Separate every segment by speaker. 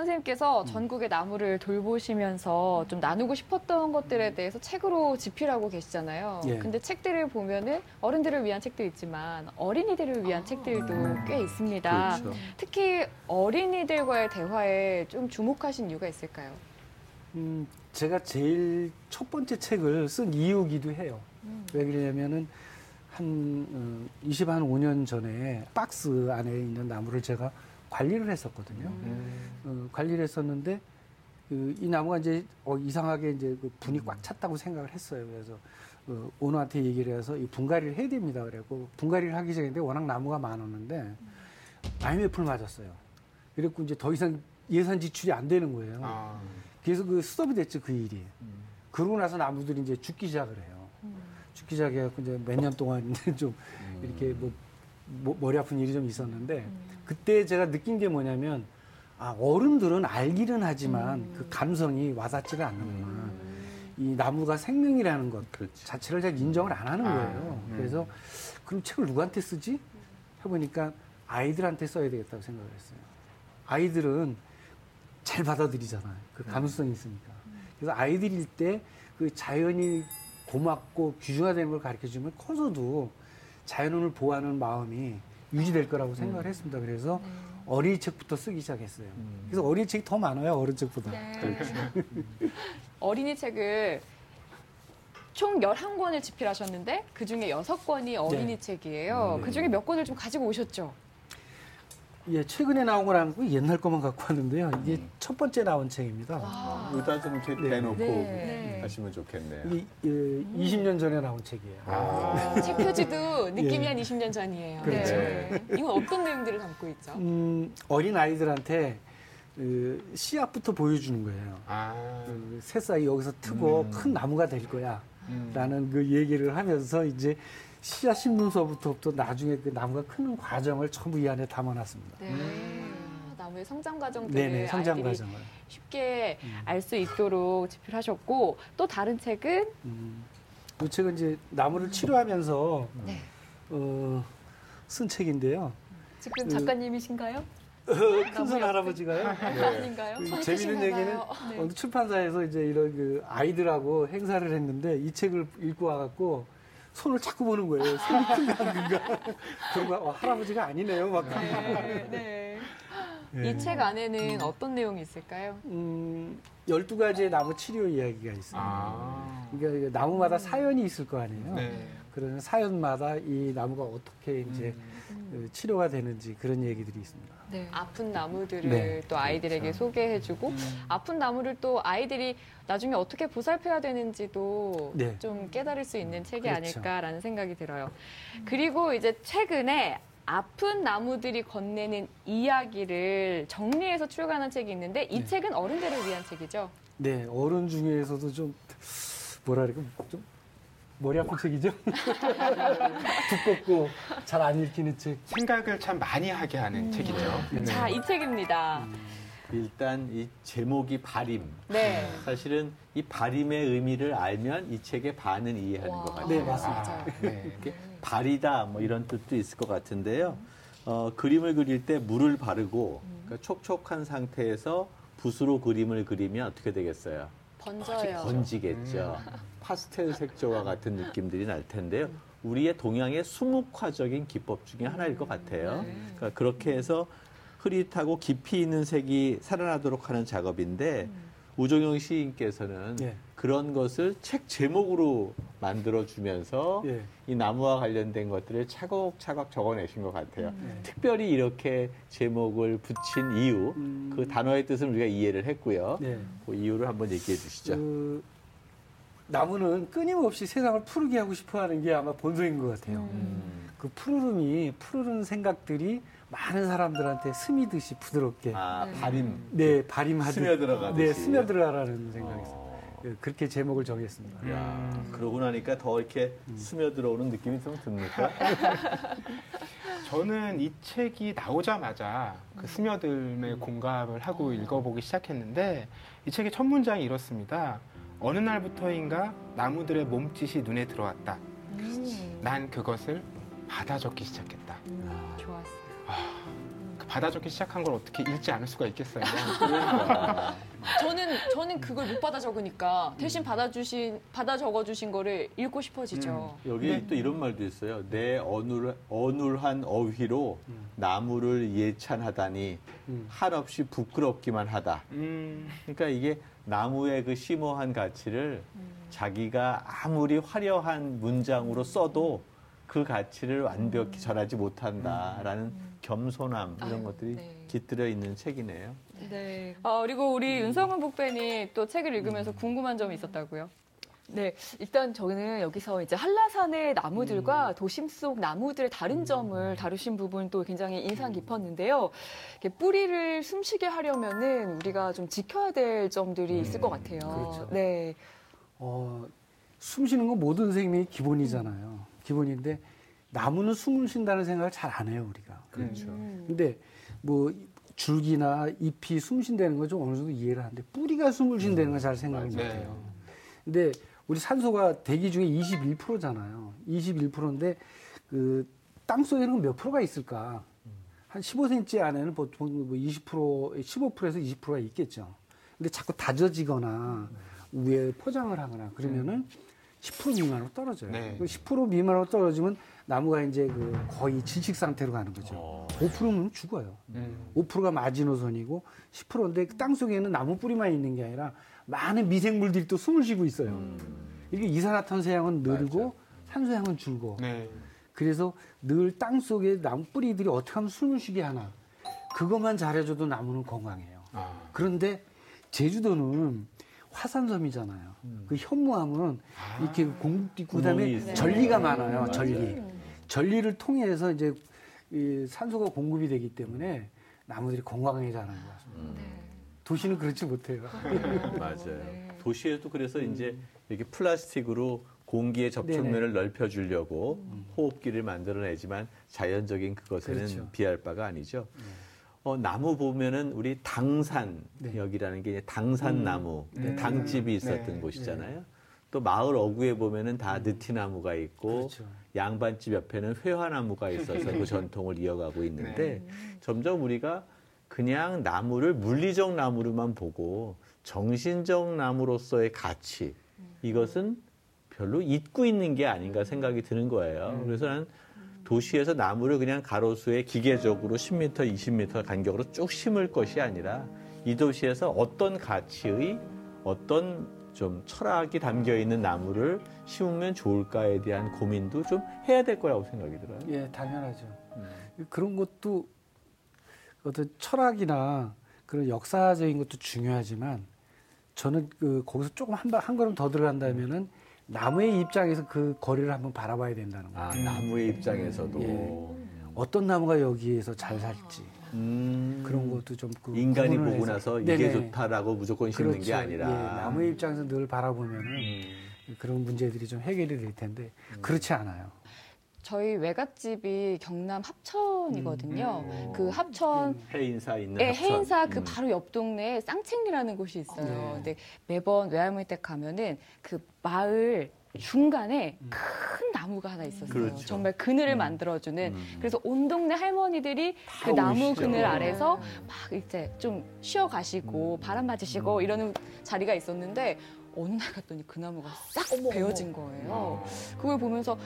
Speaker 1: 선생님께서 전국의 나무를 돌보시면서 좀 나누고 싶었던 것들에 대해서 책으로 집필하고 계시잖아요.
Speaker 2: 예.
Speaker 1: 근데 책들을 보면은 어른들을 위한 책도 있지만 어린이들을 위한 책들도 꽤 있습니다.
Speaker 3: 그렇죠.
Speaker 1: 특히 어린이들과의 대화에 좀 주목하신 이유가 있을까요?
Speaker 2: 음, 제가 제일 첫 번째 책을 쓴 이유기도 해요. 왜 그러냐면은 한 어, 20, 한 5년 전에 박스 안에 있는 나무를 제가 관리를 했었거든요.
Speaker 3: 음.
Speaker 2: 어, 관리를 했었는데 그, 이 나무가 이제 어, 이상하게 이제 그 분이 꽉 찼다고 생각을 했어요. 그래서 어, 오너한테 얘기를 해서 이 분갈이를 해야 됩니다. 그래고 분갈이를 하기 전인데 워낙 나무가 많았는데 IMF를 맞았어요. 그래갖고 이제 더 이상 예산 지출이 안 되는 거예요.
Speaker 3: 아.
Speaker 2: 그래서 그 스톱이 됐죠 그 일이. 그러고 나서 나무들이 이제 죽기 시작을 해요. 죽기 시작해갖고 이제 몇 년 동안 이제 좀 이렇게 뭐, 뭐 머 리 아픈 일이 좀 있었는데 그때 제가 느낀 게 뭐냐면 아 어른들은 알기는 하지만 그 감성이 와닿지가 않는구나. 이 나무가 생명이라는 것
Speaker 3: 그렇지.
Speaker 2: 자체를 잘 인정을 안 하는
Speaker 3: 아,
Speaker 2: 거예요.
Speaker 3: 음.
Speaker 2: 그래서 그럼 책을 누구한테 쓰지? 해보니까 아이들한테 써야 되겠다고 생각을 했어요. 아이들은 잘 받아들이잖아요. 그 감수성이 있으니까. 그래서 아이들일 때 그 자연이 고맙고 귀중하다는 걸 가르쳐 주면 커서도 자연을 보호하는 마음이 유지될 거라고 생각을 했습니다. 그래서 어린이 책부터 쓰기 시작했어요. 그래서 어린이 책이 더 많아요. 어른 책보다.
Speaker 1: 어린이 책을 총 11권을 집필하셨는데 그중에 6권이 어린이
Speaker 2: 네.
Speaker 1: 책이에요.
Speaker 3: 네.
Speaker 1: 그중에 몇 권을 좀 가지고 오셨죠?
Speaker 2: 예, 최근에 나온 건 아니고 옛날 것만 갖고 왔는데요. 이게 첫 번째 나온 책입니다.
Speaker 1: 아.
Speaker 3: 의자 좀
Speaker 2: 네.
Speaker 3: 대놓고
Speaker 1: 네.
Speaker 3: 하시면 좋겠네요.
Speaker 2: 이게 예, 20년 전에 나온 책이에요.
Speaker 3: 아.
Speaker 1: 책 표지도 느낌이
Speaker 2: 예.
Speaker 1: 한 20년 전이에요.
Speaker 2: 그렇죠.
Speaker 1: 네. 이건 어떤 내용들을 담고 있죠?
Speaker 2: 음, 어린 아이들한테 그 씨앗부터 보여주는 거예요.
Speaker 3: 아.
Speaker 2: 그 새싹이 여기서 트고
Speaker 3: 음.
Speaker 2: 큰 나무가 될 거야.
Speaker 3: 음.
Speaker 2: 라는 그 얘기를 하면서 이제 씨앗 심는서부터 또 나중에 그 나무가 크는 과정을 전부 이 안에 담아놨습니다.
Speaker 1: 네. 아, 나무의 성장 과정들을
Speaker 2: 네네, 성장
Speaker 1: 아이들이
Speaker 2: 과정을.
Speaker 1: 쉽게 알수 있도록 집필하셨고 또 다른 책은
Speaker 2: 음, 이 책은 이제 나무를 치료하면서
Speaker 1: 네.
Speaker 2: 어, 쓴 책인데요.
Speaker 1: 지금
Speaker 2: 그-
Speaker 1: 작가님이신가요?
Speaker 2: 큰손 할아버지가요.
Speaker 1: 아닌가요? 그손
Speaker 2: 재밌는 얘기는.
Speaker 1: 네.
Speaker 2: 어느 출판사에서 이제 이런 그 아이들하고 행사를 했는데 이 책을 읽고 와갖고 손을 자꾸 보는 거예요. 손이 큰가 안 큰가. 그러고 어, 할아버지가 아니네요. 막.
Speaker 1: 네, 네.
Speaker 2: 예.
Speaker 1: 이책 안에는 어떤 내용이 있을까요?
Speaker 2: 음, 12가지의 나무 치료 이야기가 있어요.
Speaker 3: 아.
Speaker 2: 그러니까 이게 나무마다 사연이 있을 거 아니에요.
Speaker 3: 네.
Speaker 2: 그런 사연마다 이 나무가 어떻게 이제 그 치료가 되는지 그런 얘기들이 있습니다.
Speaker 1: 아픈 나무들을
Speaker 2: 네.
Speaker 1: 또 아이들에게
Speaker 3: 그렇죠.
Speaker 1: 소개해주고 아픈 나무를 또 아이들이 나중에 어떻게 보살펴야 되는지도
Speaker 2: 네.
Speaker 1: 좀 깨달을 수 있는 책이
Speaker 2: 그렇죠.
Speaker 1: 아닐까라는 생각이 들어요. 그리고 이제 최근에 아픈 나무들이 건네는 이야기를 정리해서 출간한 책이 있는데 이
Speaker 2: 네.
Speaker 1: 책은 어른들을 위한 책이죠.
Speaker 2: 네, 어른 중에서도 좀 뭐라 그럴까 좀 머리 아픈 책이죠. 두껍고 잘 안 읽히는 책.
Speaker 3: 생각을 참 많이 하게 하는 책이죠. 네.
Speaker 1: 자, 이 책입니다.
Speaker 4: 일단 이 제목이 발임.
Speaker 1: 네.
Speaker 4: 사실은 이 발임의 의미를 알면 이 책의 반은 이해하는
Speaker 1: 와.
Speaker 4: 것 같아요.
Speaker 2: 네, 맞습니다.
Speaker 3: 네.
Speaker 4: 이렇게 발이다 뭐 이런 뜻도 있을 것 같은데요. 어, 그림을 그릴 때 물을 바르고 그러니까 촉촉한 상태에서 붓으로 그림을 그리면 어떻게 되겠어요?
Speaker 1: 번져요.
Speaker 4: 번지겠죠. 파스텔 색조와 같은 느낌들이 날 텐데요. 우리의 동양의 수묵화적인 기법 중에 하나일 것 같아요. 그러니까 그렇게 해서 흐릿하고 깊이 있는 색이 살아나도록 하는 작업인데 우종영 시인께서는
Speaker 2: 예.
Speaker 4: 그런 것을 책 제목으로 만들어 주면서
Speaker 2: 예.
Speaker 4: 이 나무와 관련된 것들을 차곡차곡 적어내신 것 같아요.
Speaker 2: 음.
Speaker 4: 특별히 이렇게 제목을 붙인 이유,
Speaker 2: 음.
Speaker 4: 그 단어의 뜻은 우리가 이해를 했고요.
Speaker 2: 네.
Speaker 4: 그 이유를 한번 얘기해 주시죠.
Speaker 2: 그 나무는 끊임없이 세상을 푸르게 하고 싶어 하는 게 아마 본성인 것 같아요.
Speaker 4: 음.
Speaker 2: 그 푸르름이 푸르른 생각들이 많은 사람들한테 스미듯이 부드럽게
Speaker 4: 아, 발임.
Speaker 2: 네 발임하듯
Speaker 4: 스며들어가듯이.
Speaker 2: 네 스며들어라는 생각이 있어요.
Speaker 4: 어.
Speaker 2: 예, 그렇게 제목을 정했습니다.
Speaker 4: 야, 그러고 나니까 더 이렇게 스며들어오는 느낌이 좀 듭니까?
Speaker 3: 저는 이 책이 나오자마자 그 스며들에 공감을 하고 읽어보기 시작했는데 이 책의 첫 문장이 이렇습니다. 어느 날부터인가 나무들의 몸짓이 눈에 들어왔다.
Speaker 1: 음,
Speaker 3: 난 그것을 받아 적기 시작했다.
Speaker 1: 좋았어요.
Speaker 3: 그 받아 적기 시작한 걸 어떻게 읽지 않을 수가 있겠어요.
Speaker 1: 저는 저는 그걸 못 받아 적으니까 대신 받아 주신 받아 적어 주신 거를 읽고 싶어지죠.
Speaker 4: 여기 또 이런 말도 있어요. 내 어눌, 어눌한 어휘로 나무를 예찬하다니
Speaker 2: 음.
Speaker 4: 한없이 부끄럽기만 하다.
Speaker 3: 음,
Speaker 4: 그러니까 이게 나무의 그 심오한 가치를 자기가 아무리 화려한 문장으로 써도 그 가치를 완벽히 전하지 못한다라는 겸손함 이런
Speaker 1: 아유,
Speaker 4: 것들이
Speaker 1: 네.
Speaker 4: 깃들어 있는 책이네요.
Speaker 1: 네. 아, 그리고 우리 윤성은 북팬이 또 책을 읽으면서 궁금한 점이 있었다고요.
Speaker 5: 네, 일단 저는 여기서 이제 한라산의 나무들과 도심 속 나무들의 다른 점을 다루신 부분도 굉장히 인상 깊었는데요. 이렇게 뿌리를 숨쉬게 하려면은 우리가 좀 지켜야 될 점들이 있을 것 같아요.
Speaker 2: 그렇죠.
Speaker 5: 네.
Speaker 2: 어, 숨 쉬는 건 모든 생명의 기본이잖아요. 기본인데 나무는 숨을 쉰다는 생각을 잘 안 해요 우리가.
Speaker 3: 그렇죠.
Speaker 2: 근데 뭐 줄기나 잎이 숨 쉰다는 건 좀 어느 정도 이해를 하는데 뿌리가 숨을 쉰다는 건 잘 생각을 못
Speaker 3: 맞아요.
Speaker 2: 해요. 근데 우리 산소가 대기 중에 21%잖아요. 21%인데 그 땅속에는 몇 프로가 있을까? 한 15cm 안에는 보통 뭐 20%, 15%에서 20%가 있겠죠. 근데 자꾸 다져지거나 위에 포장을 하거나 그러면은 10% 미만으로 떨어져요.
Speaker 3: 네.
Speaker 2: 그10% 미만으로 떨어지면 나무가 이제 그 거의 질식 상태로 가는 거죠. 5%면 죽어요.
Speaker 3: 음.
Speaker 2: 5%가 마지노선이고 10%인데 땅 속에는 나무 뿌리만 있는 게 아니라 많은 미생물들이 또 숨을 쉬고 있어요. 이게 이산화탄소 양은 늘고 산소 양은 줄고
Speaker 3: 네.
Speaker 2: 그래서 늘 땅 속에 나무 뿌리들이 어떻게 하면 숨을 쉬게 하나 그것만 잘해줘도 나무는 건강해요.
Speaker 3: 아,
Speaker 2: 그런데 제주도는 화산섬이잖아요. 그 현무암은 이렇게 공국도 있고 그다음에. 전리가 많아요.
Speaker 4: 맞아요.
Speaker 2: 전리. 전리를 통해서 이제 이 산소가 공급이 되기 때문에 나무들이 건강하게 자라는 것 같습니다. 도시는 그렇지 못해요.
Speaker 4: 맞아요. 도시에도 그래서 이제 이렇게 플라스틱으로 공기의 접촉면을 넓혀주려고 호흡기를 만들어내지만 자연적인 그것에는
Speaker 2: 그렇죠.
Speaker 4: 비할 바가 아니죠. 어, 나무 보면은 우리 당산역이라는 게 이제 당산나무,
Speaker 3: 음.
Speaker 4: 당집이 있었던
Speaker 3: 네.
Speaker 4: 곳이잖아요. 또 마을 어구에 보면은 다 느티나무가 있고
Speaker 2: 그렇죠.
Speaker 4: 양반집 옆에는 회화나무가 있어서 그 전통을 이어가고 있는데 점점 우리가 그냥 나무를 물리적 나무로만 보고 정신적 나무로서의 가치 이것은 별로 잊고 있는 게 아닌가 생각이 드는 거예요. 그래서 난 도시에서 나무를 그냥 가로수에 기계적으로 10m, 20m 간격으로 쭉 심을 것이 아니라 이 도시에서 어떤 가치의 어떤 좀 철학이 담겨 있는 나무를 심으면 좋을까에 대한 고민도 좀 해야 될 거라고 생각이 들어요.
Speaker 2: 예, 당연하죠. 그런 것도 어떤 철학이나 그런 역사적인 것도 중요하지만 저는 그 거기서 조금 한, 발- 한 걸음 더 들어간다면은 나무의 입장에서 그 거리를 한번 바라봐야 된다는 거예요.
Speaker 4: 아, 나무의 입장에서도
Speaker 2: 예. 어떤 나무가 여기에서 잘 살지
Speaker 4: 음,
Speaker 2: 그런 것도 좀 그
Speaker 4: 인간이
Speaker 2: 구분을
Speaker 4: 보고
Speaker 2: 해서.
Speaker 4: 나서 이게
Speaker 2: 네네.
Speaker 4: 좋다라고 무조건 심는 게
Speaker 2: 그렇죠.
Speaker 4: 아니라
Speaker 2: 예, 나무의 입장에서 늘 바라보면은
Speaker 4: 음.
Speaker 2: 그런 문제들이 좀 해결이 될 텐데 그렇지 않아요.
Speaker 1: 저희 외갓집이 경남 합천이거든요.
Speaker 4: 음.
Speaker 1: 그 합천
Speaker 4: 해인사 있는
Speaker 1: 예,
Speaker 4: 합천.
Speaker 1: 해인사 그
Speaker 4: 음.
Speaker 1: 바로 옆 동네에 쌍책리라는 곳이 있어요.
Speaker 2: 네.
Speaker 1: 근데 매번 외할머니 댁 가면은 그 마을 중간에 큰 나무가 하나 있었어요.
Speaker 4: 그렇죠.
Speaker 1: 정말 그늘을 만들어주는.
Speaker 4: 음.
Speaker 1: 그래서 온 동네 할머니들이
Speaker 4: 그다
Speaker 1: 나무
Speaker 4: 오시죠.
Speaker 1: 그늘 아래서 막 이제 좀 쉬어 가시고
Speaker 4: 음.
Speaker 1: 바람 맞으시고 이러는 자리가 있었는데 어느 날 갔더니 그 나무가 싹 베어진 거예요. 그걸 보면서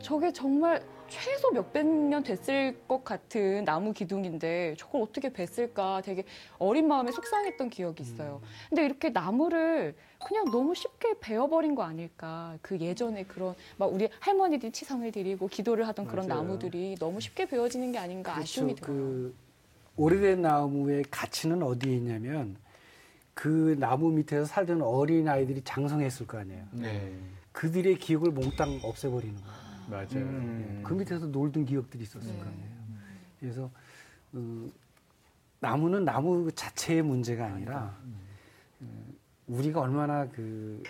Speaker 1: 저게 정말 최소 몇백 년 됐을 것 같은 나무 기둥인데 저걸 어떻게 뱄을까 되게 어린 마음에 속상했던 기억이 있어요. 근데 이렇게 나무를 그냥 너무 쉽게 베어버린 거 아닐까. 그 예전에 그런 막 우리 할머니들이 치성을 드리고 기도를 하던 그런
Speaker 2: 맞아요.
Speaker 1: 나무들이 너무 쉽게 베어지는 게 아닌가 아쉬움이 들어요.
Speaker 2: 그 오래된 나무의 가치는 어디에 있냐면 그 나무 밑에서 살던 어린 아이들이 장성했을 거 아니에요.
Speaker 3: 네.
Speaker 2: 그들의 기억을 몽땅 없애버리는 거예요.
Speaker 4: 맞아요.
Speaker 3: 음.
Speaker 2: 그 밑에서 놀던 기억들이 있었을 거 아니에요. 그래서 어, 나무는 나무 자체의 문제가 아니라 어, 우리가 얼마나 그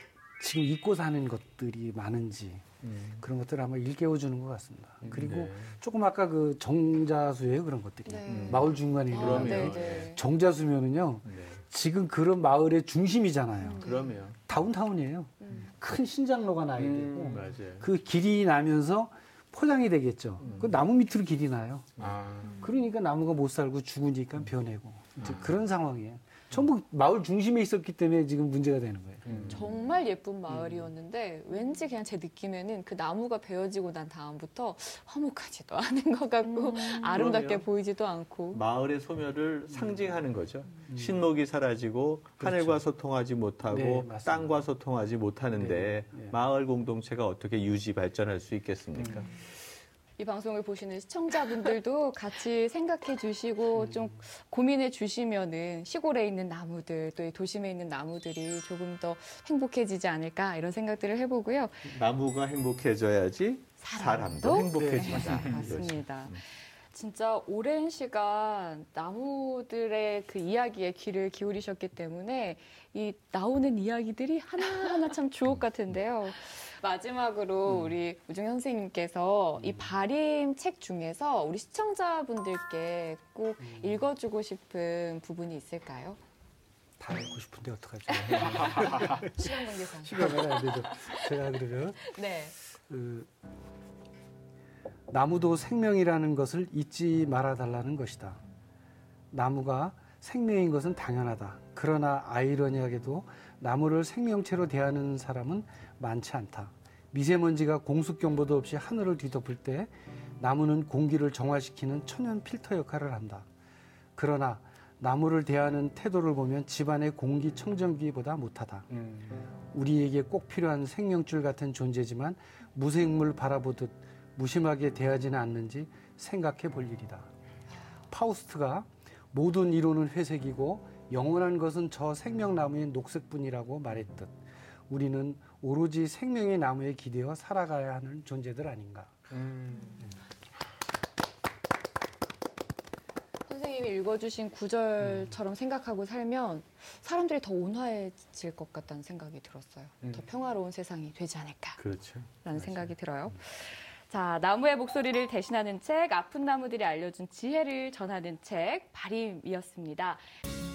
Speaker 2: 지금 잊고 사는 것들이 많은지
Speaker 4: 음.
Speaker 2: 그런 것들을 한번 일깨워주는 것 같습니다. 그리고
Speaker 4: 네.
Speaker 2: 조금 아까 그 정자수예요 그런 것들이
Speaker 1: 네.
Speaker 2: 마을 중간에 있는
Speaker 1: 아,
Speaker 4: 그럼요.
Speaker 1: 네, 네.
Speaker 2: 정자수면은요
Speaker 4: 네.
Speaker 2: 지금 그런 마을의 중심이잖아요.
Speaker 4: 그러면
Speaker 2: 다운타운이에요. 큰 신장로가 나야 되고
Speaker 3: 음.
Speaker 4: 맞아요.
Speaker 2: 그 길이 나면서 포장이 되겠죠.
Speaker 4: 음.
Speaker 2: 그 나무 밑으로 길이 나요.
Speaker 3: 아,
Speaker 2: 그러니까 나무가 못 살고 죽으니까 변해고 이제 그런 상황이에요. 전부 마을 중심에 있었기 때문에 지금 문제가 되는 거예요.
Speaker 3: 음.
Speaker 1: 정말 예쁜 마을이었는데 왠지 그냥 제 느낌에는 그 나무가 베어지고 난 다음부터 화목하지도 않은 것 같고 아름답게
Speaker 4: 그럼요.
Speaker 1: 보이지도 않고
Speaker 4: 마을의 소멸을 상징하는 거죠. 신목이 사라지고
Speaker 2: 그렇죠.
Speaker 4: 하늘과 소통하지 못하고
Speaker 2: 네.
Speaker 4: 땅과 소통하지 못하는데
Speaker 2: 네, 네.
Speaker 4: 마을 공동체가 어떻게 유지 발전할 수 있겠습니까?
Speaker 1: 이 방송을 보시는 시청자분들도 같이 생각해 주시고 좀 고민해 주시면은 시골에 있는 나무들 또이 도심에 있는 나무들이 조금 더 행복해지지 않을까 이런 생각들을 해보고요.
Speaker 4: 나무가 행복해져야지 사람도,
Speaker 1: 사람도?
Speaker 4: 행복해진다.
Speaker 1: 네, 맞습니다.
Speaker 4: 음.
Speaker 1: 진짜 오랜 시간 나무들의 그 이야기에 귀를 기울이셨기 때문에 이 나오는 이야기들이 하나하나 참 주옥 같은데요. 마지막으로 우리 우중 선생님께서 이 발임 책 중에서 우리 시청자분들께 꼭 읽어주고 싶은 부분이 있을까요?
Speaker 2: 다 알고 싶은데 어떡하죠?
Speaker 1: 시간 관계상.
Speaker 2: 안 되죠. 제가 그러면
Speaker 1: 네.
Speaker 2: 그 나무도 생명이라는 것을 잊지 말아 달라는 것이다. 나무가 생명인 것은 당연하다. 그러나 아이러니하게도 나무를 생명체로 대하는 사람은 많지 않다. 미세먼지가 공습경보도 없이 하늘을 뒤덮을 때 나무는 공기를 정화시키는 천연 필터 역할을 한다. 그러나 나무를 대하는 태도를 보면 집안의 공기 청정기보다 못하다.
Speaker 3: 음.
Speaker 2: 우리에게 꼭 필요한 생명줄 같은 존재지만 무생물 바라보듯 무심하게 대하지는 않는지 생각해 볼 일이다. 파우스트가 모든 이론은 회색이고 영원한 것은 저 생명나무의 녹색뿐이라고 말했듯 우리는 오로지 생명의 나무에 기대어 살아가야 하는 존재들 아닌가.
Speaker 3: 음.
Speaker 1: 선생님이 읽어주신 구절처럼 생각하고 살면 사람들이 더 온화해질 것 같다는 생각이 들었어요.
Speaker 3: 음.
Speaker 1: 더 평화로운 세상이 되지 않을까라는
Speaker 4: 그렇죠.
Speaker 1: 생각이 들어요. 자, 나무의 목소리를 대신하는 책, 아픈 나무들이 알려준 지혜를 전하는 책, 발임이었습니다.